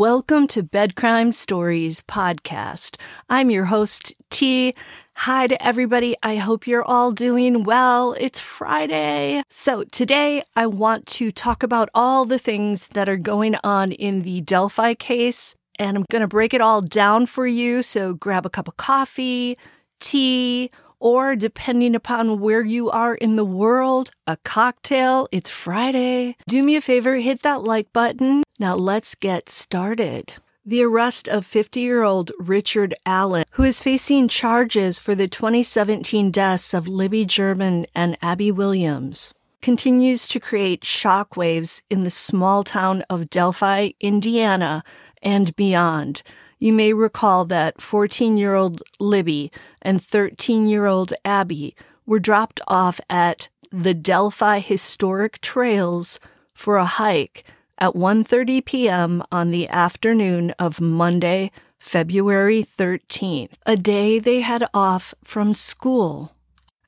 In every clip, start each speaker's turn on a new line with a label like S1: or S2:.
S1: Welcome to Bed Crime Stories podcast. I'm your host, T. Hi to everybody. I hope you're all doing well. It's Friday. So today I want to talk about all the things that are going on in the Delphi case, and I'm going to break it all down for you. So grab a cup of coffee, tea, or depending upon where you are in the world, a cocktail. It's Friday. Do me a favor, hit that like button. Now let's get started. The arrest of 50 year old Richard Allen, who is facing charges for the 2017 deaths of Libby German and Abby Williams, continues to create shockwaves in the small town of Delphi, Indiana, and beyond. You may recall that 14 year old Libby and 13 year old Abby were dropped off at the Delphi Historic Trails for a hike at 1:30 p.m. on the afternoon of Monday, February 13th, a day they had off from school,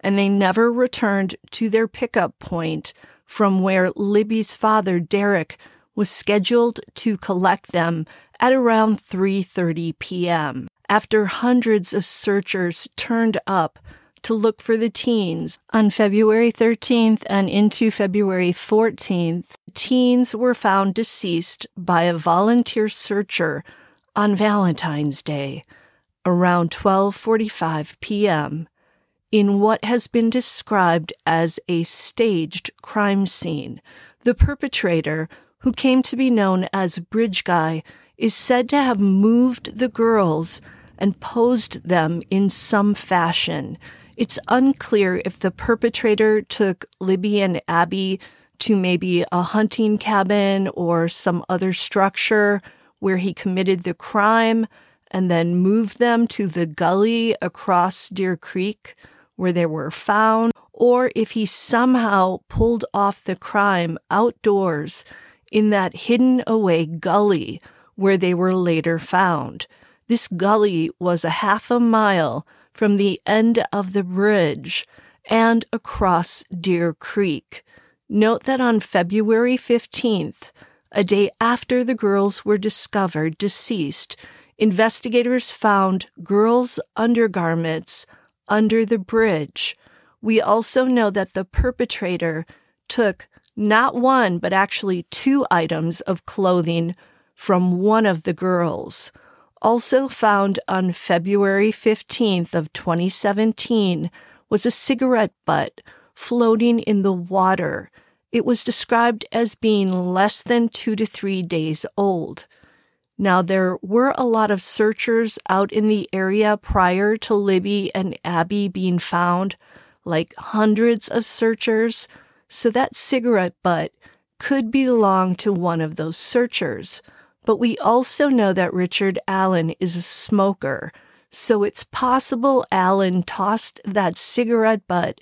S1: and they never returned to their pickup point from where Libby's father, Derek, was scheduled to collect them at around 3:30 p.m. After hundreds of searchers turned up to look for the teens on February 13th and into February 14th, teens were found deceased by a volunteer searcher on Valentine's Day around 12:45 p.m. in what has been described as a staged crime scene. The perpetrator, who came to be known as Bridge Guy, is said to have moved the girls and posed them in some fashion. It's unclear if the perpetrator took Libby and Abby to maybe a hunting cabin or some other structure where he committed the crime and then moved them to the gully across Deer Creek where they were found, or if he somehow pulled off the crime outdoors in that hidden away gully where they were later found. This gully was a half a mile from the end of the bridge and across Deer Creek. Note that on February 15th, a day after the girls were discovered deceased, investigators found girls' undergarments under the bridge. We also know that the perpetrator took not one, but actually two items of clothing from one of the girls. Also found on February 15th of 2017 was a cigarette butt floating in the water. It was described as being less than two to three days old. Now, there were a lot of searchers out in the area prior to Libby and Abby being found, like hundreds of searchers, so that cigarette butt could belong to one of those searchers. But we also know that Richard Allen is a smoker, so it's possible Allen tossed that cigarette butt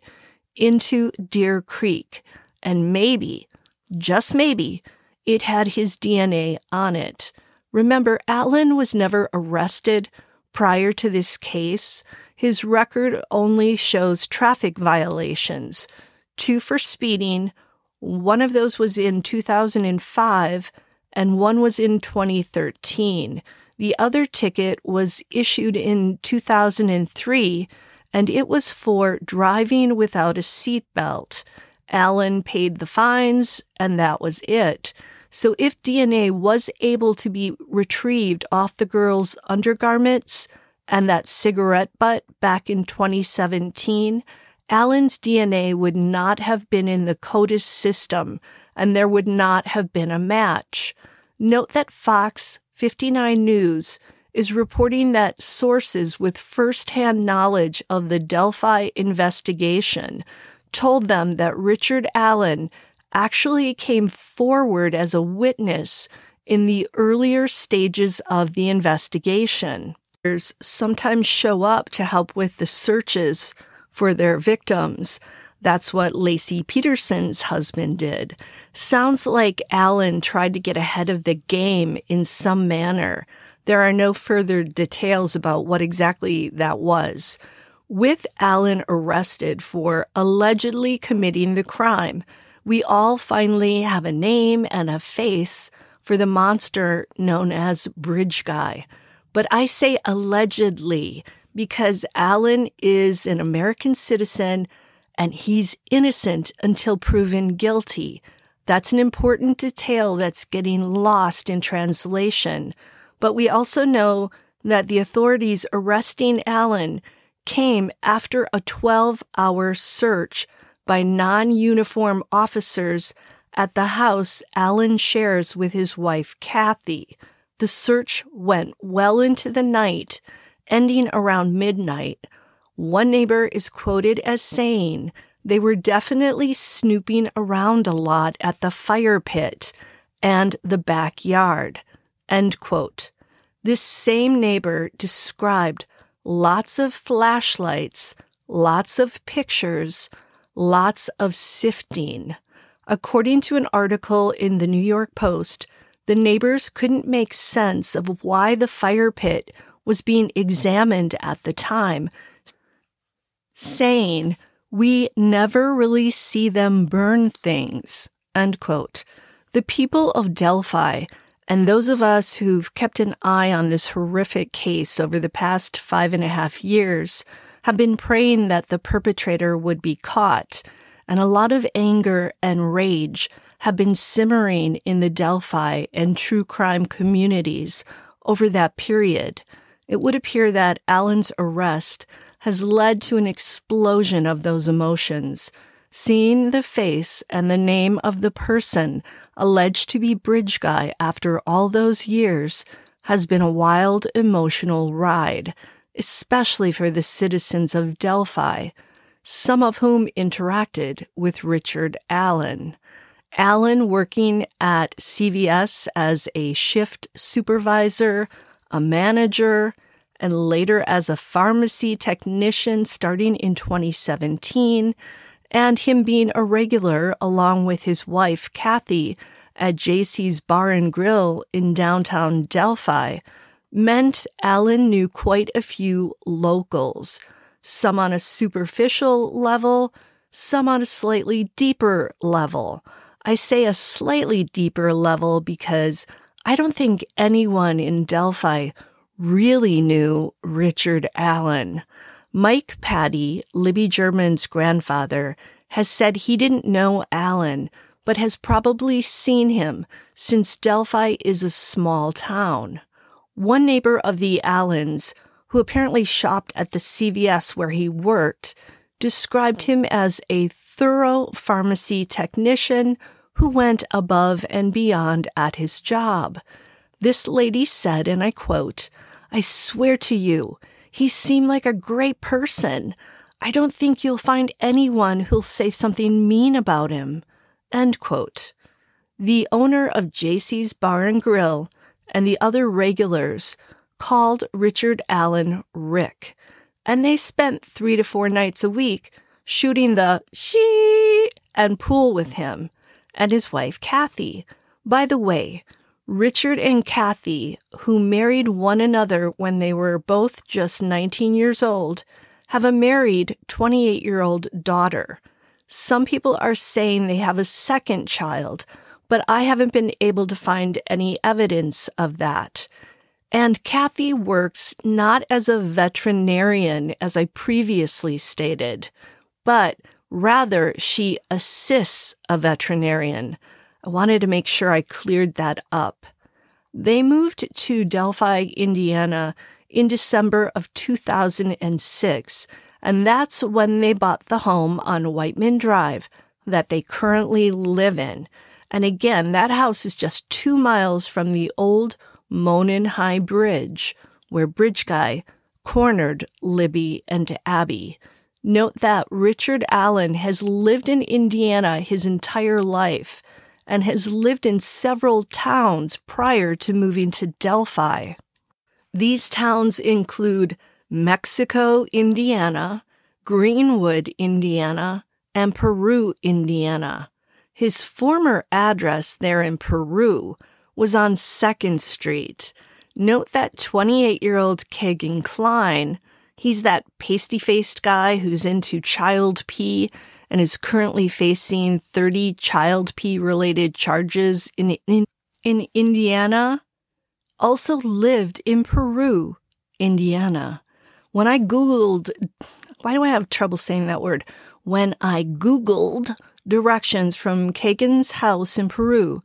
S1: into Deer Creek, and maybe, just maybe, it had his DNA on it. Remember, Allen was never arrested prior to this case. His record only shows traffic violations two for speeding, one of those was in 2005 and one was in 2013. The other ticket was issued in 2003 and it was for driving without a seatbelt. Allen paid the fines and that was it. So if DNA was able to be retrieved off the girl's undergarments and that cigarette butt back in 2017, Allen's DNA would not have been in the CODIS system and there would not have been a match. Note that Fox 59 News is reporting that sources with firsthand knowledge of the Delphi investigation told them that Richard Allen actually came forward as a witness in the earlier stages of the investigation. Sometimes show up to help with the searches for their victims. That's what Laci Peterson's husband did. Sounds like Allen tried to get ahead of the game in some manner. There are no further details about what exactly that was. With Allen arrested for allegedly committing the crime, we all finally have a name and a face for the monster known as Bridge Guy. But I say allegedly because Allen is an American citizen and he's innocent until proven guilty. That's an important detail that's getting lost in translation. But we also know that the authorities arresting Allen came after a 12 hour search by non uniform officers at the house Allen shares with his wife, Kathy. The search went well into the night, ending around midnight. One neighbor is quoted as saying they were definitely snooping around a lot at the fire pit and the backyard. End quote. This same neighbor described lots of flashlights, lots of pictures, lots of sifting. According to an article in the New York Post, the neighbors couldn't make sense of why the fire pit was being examined at the time, saying, We never really see them burn things. End quote. The people of Delphi and those of us who've kept an eye on this horrific case over the past five and a half years have been praying that the perpetrator would be caught and a lot of anger and rage have been simmering in the Delphi and true crime communities over that period. It would appear that Allen's arrest has led to an explosion of those emotions. Seeing the face and the name of the person alleged to be Bridge Guy after all those years has been a wild emotional ride, especially for the citizens of Delphi some of whom interacted with Richard Allen. Allen working at CVS as a shift supervisor, a manager, and later as a pharmacy technician starting in 2017, and him being a regular along with his wife, Kathy, at JC's Bar and Grill in downtown Delphi, meant Allen knew quite a few locals some on a superficial level, some on a slightly deeper level. I say a slightly deeper level because I don't think anyone in Delphi really knew Richard Allen. Mike Patty, Libby German's grandfather, has said he didn't know Allen, but has probably seen him since Delphi is a small town. One neighbor of the Allens, who apparently shopped at the CVS where he worked, described him as a thorough pharmacy technician who went above and beyond at his job. This lady said, and I quote, I swear to you, he seemed like a great person. I don't think you'll find anyone who'll say something mean about him. End quote. The owner of JC's Bar and Grill and the other regulars called Richard Allen Rick, and they spent three to four nights a week shooting the she and pool with him and his wife Kathy. By the way, Richard and Kathy, who married one another when they were both just 19 years old, have a married 28 year old daughter. Some people are saying they have a second child, but I haven't been able to find any evidence of that. And Kathy works not as a veterinarian, as I previously stated, but rather she assists a veterinarian. I wanted to make sure I cleared that up. They moved to Delphi, Indiana in December of 2006, and that's when they bought the home on Whiteman Drive that they currently live in. And again, that house is just two miles from the old Monon High Bridge, where Bridge Guy cornered Libby and Abby. Note that Richard Allen has lived in Indiana his entire life and has lived in several towns prior to moving to Delphi. These towns include Mexico, Indiana, Greenwood, Indiana, and Peru, Indiana. His former address there in Peru was on 2nd Street. Note that 28 year old Kegan Kline, he's that pasty faced guy who's into child P and is currently facing 30 child P related charges in, in in Indiana also lived in Peru, Indiana. When I Googled, why do I have trouble saying that word? When I Googled directions from Kagan's house in Peru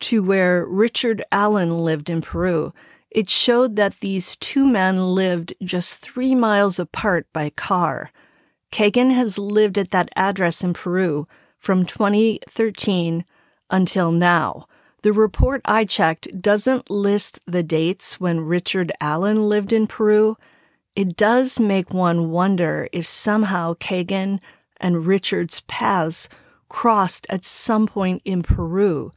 S1: to where Richard Allen lived in Peru, it showed that these two men lived just three miles apart by car. Kagan has lived at that address in Peru from 2013 until now. The report I checked doesn't list the dates when Richard Allen lived in Peru. It does make one wonder if somehow Kagan and Richard's paths crossed at some point in Peru.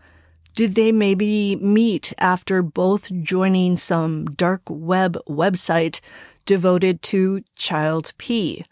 S1: Did they maybe meet after both joining some dark web website devoted to Child P?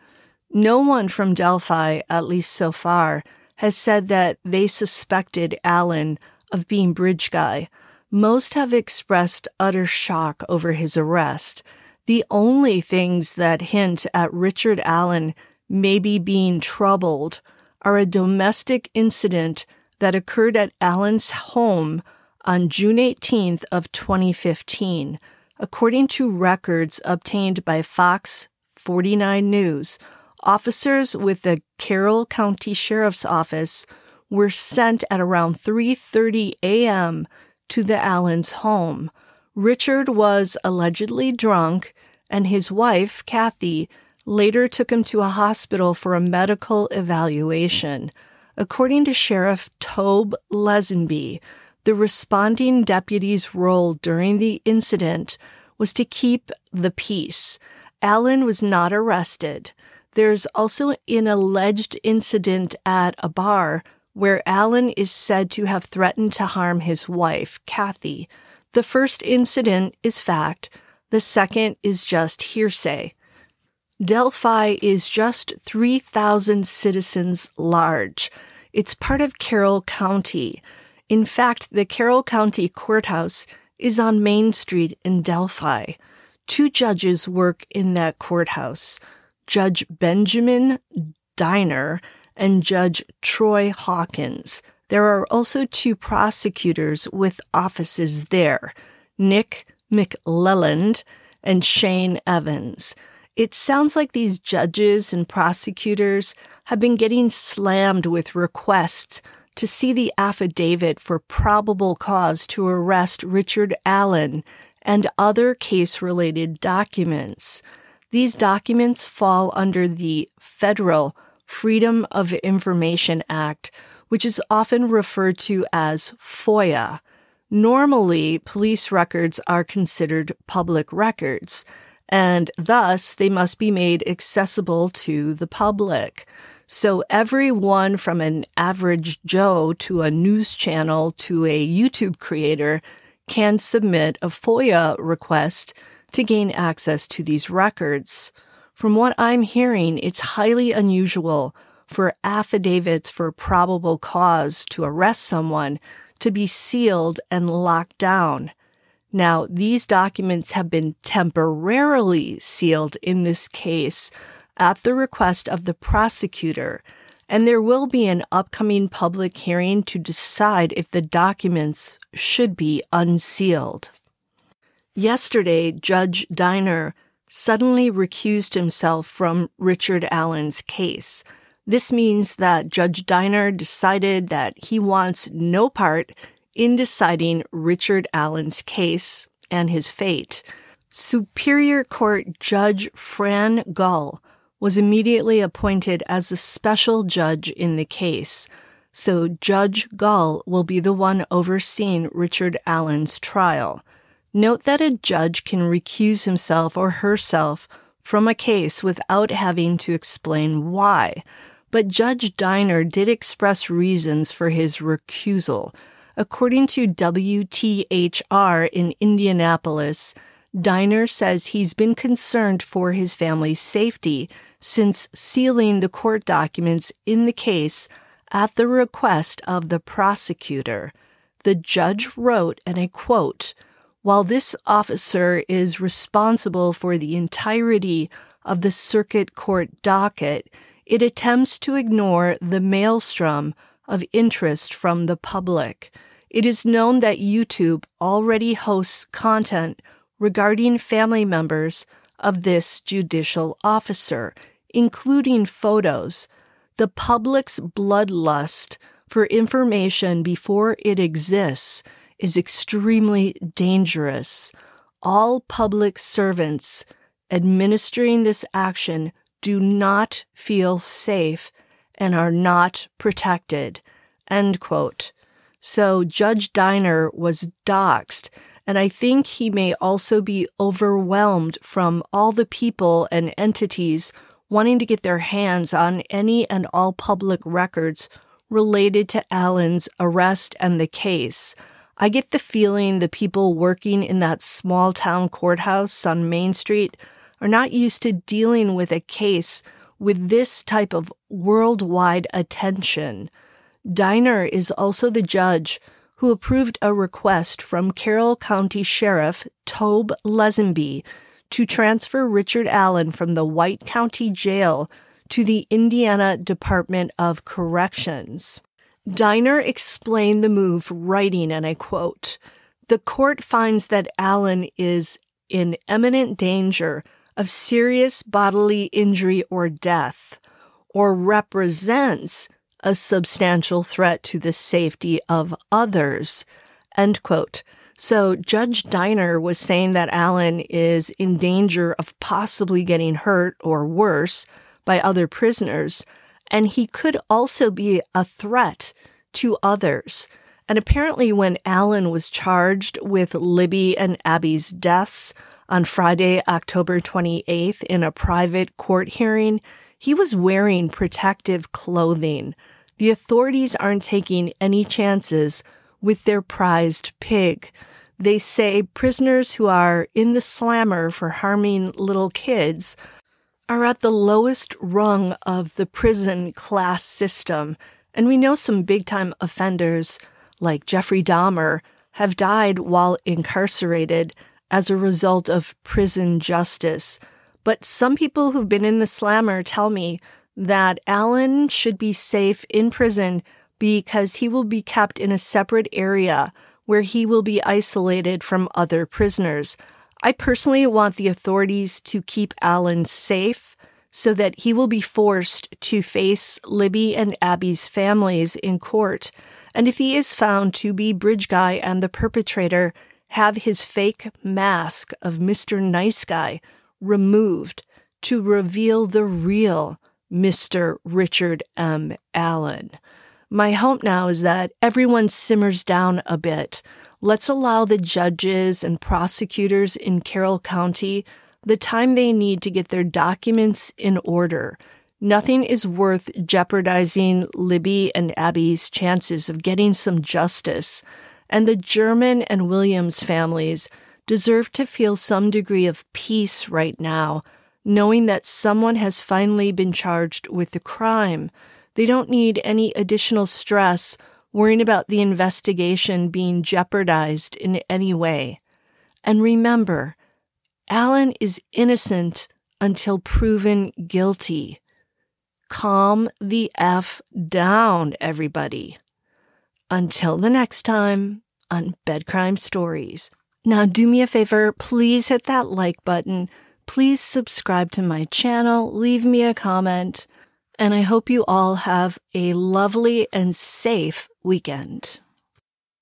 S1: No one from Delphi, at least so far, has said that they suspected Allen of being Bridge Guy. Most have expressed utter shock over his arrest. The only things that hint at Richard Allen maybe being troubled are a domestic incident that occurred at Allen's home on June 18th of 2015. According to records obtained by Fox 49 News, officers with the Carroll County Sheriff's Office were sent at around 3:30 a.m. to the Allens' home. Richard was allegedly drunk and his wife, Kathy, later took him to a hospital for a medical evaluation. According to Sheriff Tobe Leazenby, the responding deputy's role during the incident was to keep the peace. Allen was not arrested. There's also an alleged incident at a bar where Allen is said to have threatened to harm his wife, Kathy. The first incident is fact, the second is just hearsay. Delphi is just 3,000 citizens large. It's part of Carroll County. In fact, the Carroll County Courthouse is on Main Street in Delphi. Two judges work in that courthouse. Judge Benjamin Diener and Judge Troy Hawkins. There are also two prosecutors with offices there, Nick McLeland and Shane Evans. It sounds like these judges and prosecutors have been getting slammed with requests to see the affidavit for probable cause to arrest Richard Allen and other case related documents. These documents fall under the federal Freedom of Information Act, which is often referred to as FOIA. Normally, police records are considered public records, and thus they must be made accessible to the public. So everyone from an average Joe to a news channel to a YouTube creator can submit a FOIA request to gain access to these records. From what I'm hearing, it's highly unusual for affidavits for probable cause to arrest someone to be sealed and locked down. Now, these documents have been temporarily sealed in this case at the request of the prosecutor, and there will be an upcoming public hearing to decide if the documents should be unsealed. Yesterday, Judge Diener suddenly recused himself from Richard Allen's case. This means that Judge Diener decided that he wants no part in deciding Richard Allen's case and his fate. Superior Court Judge Fran Gull was immediately appointed as a special judge in the case, so Judge Gull will be the one overseeing Richard Allen's trial. Note that a judge can recuse himself or herself from a case without having to explain why. But Judge Diener did express reasons for his recusal. According to WTHR in Indianapolis, Diener says he's been concerned for his family's safety since sealing the court documents in the case at the request of the prosecutor. The judge wrote, and I quote, while this officer is responsible for the entirety of the circuit court docket, it attempts to ignore the maelstrom of interest from the public. It is known that YouTube already hosts content regarding family members of this judicial officer, including photos. The public's bloodlust for information before it exists is extremely dangerous. All public servants administering this action do not feel safe and are not protected. End quote. So Judge Diener was doxxed, and I think he may also be overwhelmed from all the people and entities wanting to get their hands on any and all public records related to Allen's arrest and the case. I get the feeling the people working in that small town courthouse on Main Street are not used to dealing with a case with this type of worldwide attention. Diener is also the judge who approved a request from Carroll County Sheriff Tobe Leazenby to transfer Richard Allen from the White County Jail to the Indiana Department of Corrections. Diener explained the move, writing, and I quote, The court finds that Allen is in imminent danger of serious bodily injury or death, or represents a substantial threat to the safety of others. End quote. So Judge Diener was saying that Allen is in danger of possibly getting hurt or worse by other prisoners, and he could also be a threat to others. And apparently, when Allen was charged with Libby and Abby's deaths on Friday, October 28th, in a private court hearing, he was wearing protective clothing. The authorities aren't taking any chances with their prized pig. They say prisoners who are in the slammer for harming little kids are at the lowest rung of the prison class system. And we know some big time offenders like Jeffrey Dahmer have died while incarcerated as a result of prison justice. But some people who've been in the slammer tell me that Allen should be safe in prison because he will be kept in a separate area where he will be isolated from other prisoners. I personally want the authorities to keep Allen safe so that he will be forced to face Libby and Abby's families in court. And if he is found to be Bridge Guy and the perpetrator, have his fake mask of Mr. Nice Guy removed to reveal the real Mr. Richard M. Allen. My hope now is that everyone simmers down a bit. Let's allow the judges and prosecutors in Carroll County the time they need to get their documents in order. Nothing is worth jeopardizing Libby and Abby's chances of getting some justice. And the German and Williams families deserve to feel some degree of peace right now, knowing that someone has finally been charged with the crime. They don't need any additional stress worrying about the investigation being jeopardized in any way. And remember, Allen is innocent until proven guilty. Calm the F down, everybody. Until the next time on Bed Crime Stories. Now, do me a favor, please hit that like button. Please subscribe to my channel, leave me a comment and I hope you all have a lovely and safe weekend.